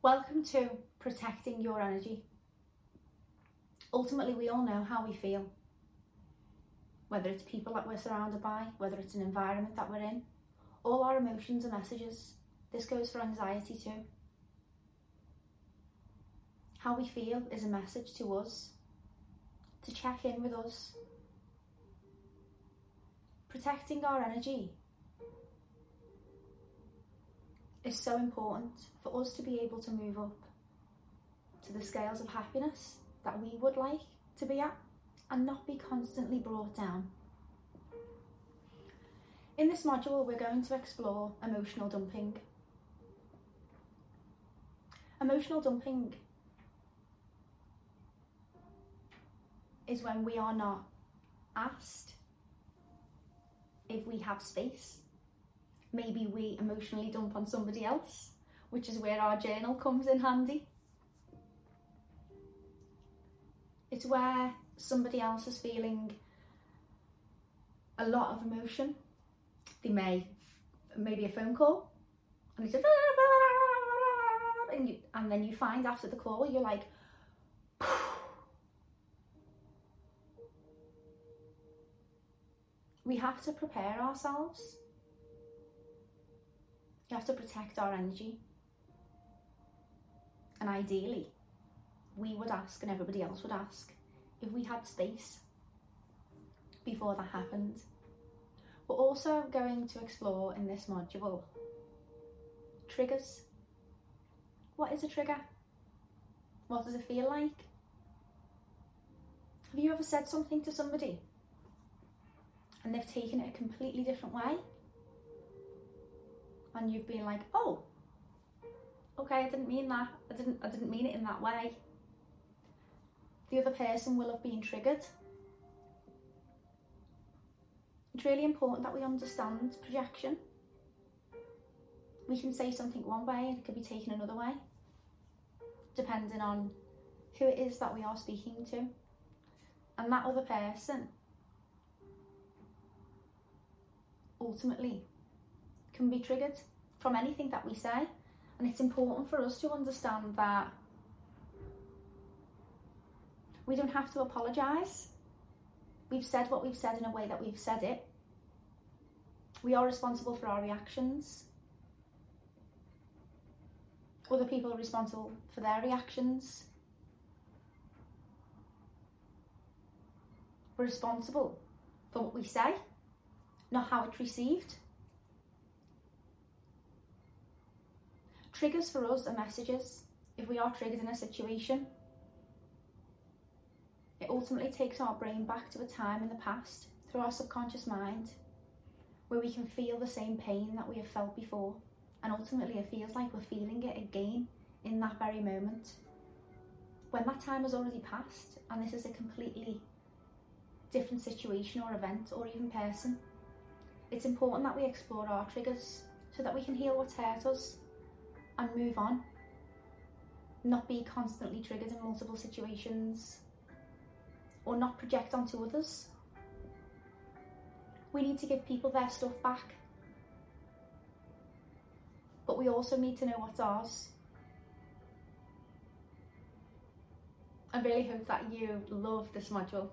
Welcome to Protecting Your Energy. Ultimately, we all know how we feel. Whether it's people that we're surrounded by, whether it's an environment that we're in, all our emotions are messages. This goes for anxiety too. How we feel is a message to us to check in with us. Protecting our energy is so important for us to be able to move up to the scales of happiness that we would like to be at and not be constantly brought down. In this module, we're going to explore emotional dumping. Emotional dumping is when we are not asked if we have space maybe we emotionally dump on somebody else, which is where our journal comes in handy. It's where somebody else is feeling a lot of emotion. They may, maybe a phone call, and they just, and, you, and then you find after the call, you're like, we have to prepare ourselves you have to protect our energy. And ideally, we would ask and everybody else would ask if we had space before that happened. We're also going to explore in this module triggers. What is a trigger? What does it feel like? Have you ever said something to somebody and they've taken it a completely different way? And you've been like, oh, okay, I didn't mean that. I didn't I didn't mean it in that way. The other person will have been triggered. It's really important that we understand projection. We can say something one way and it could be taken another way, depending on who it is that we are speaking to. And that other person ultimately can be triggered from anything that we say. And it's important for us to understand that we don't have to apologise. We've said what we've said in a way that we've said it. We are responsible for our reactions. Other people are responsible for their reactions. We're responsible for what we say, not how it's received. Triggers for us are messages. If we are triggered in a situation, it ultimately takes our brain back to a time in the past through our subconscious mind where we can feel the same pain that we have felt before. And ultimately, it feels like we're feeling it again in that very moment. When that time has already passed, and this is a completely different situation or event or even person, it's important that we explore our triggers so that we can heal what's hurt us and move on. Not be constantly triggered in multiple situations or not project onto others. We need to give people their stuff back. But we also need to know what's ours. I really hope that you love this module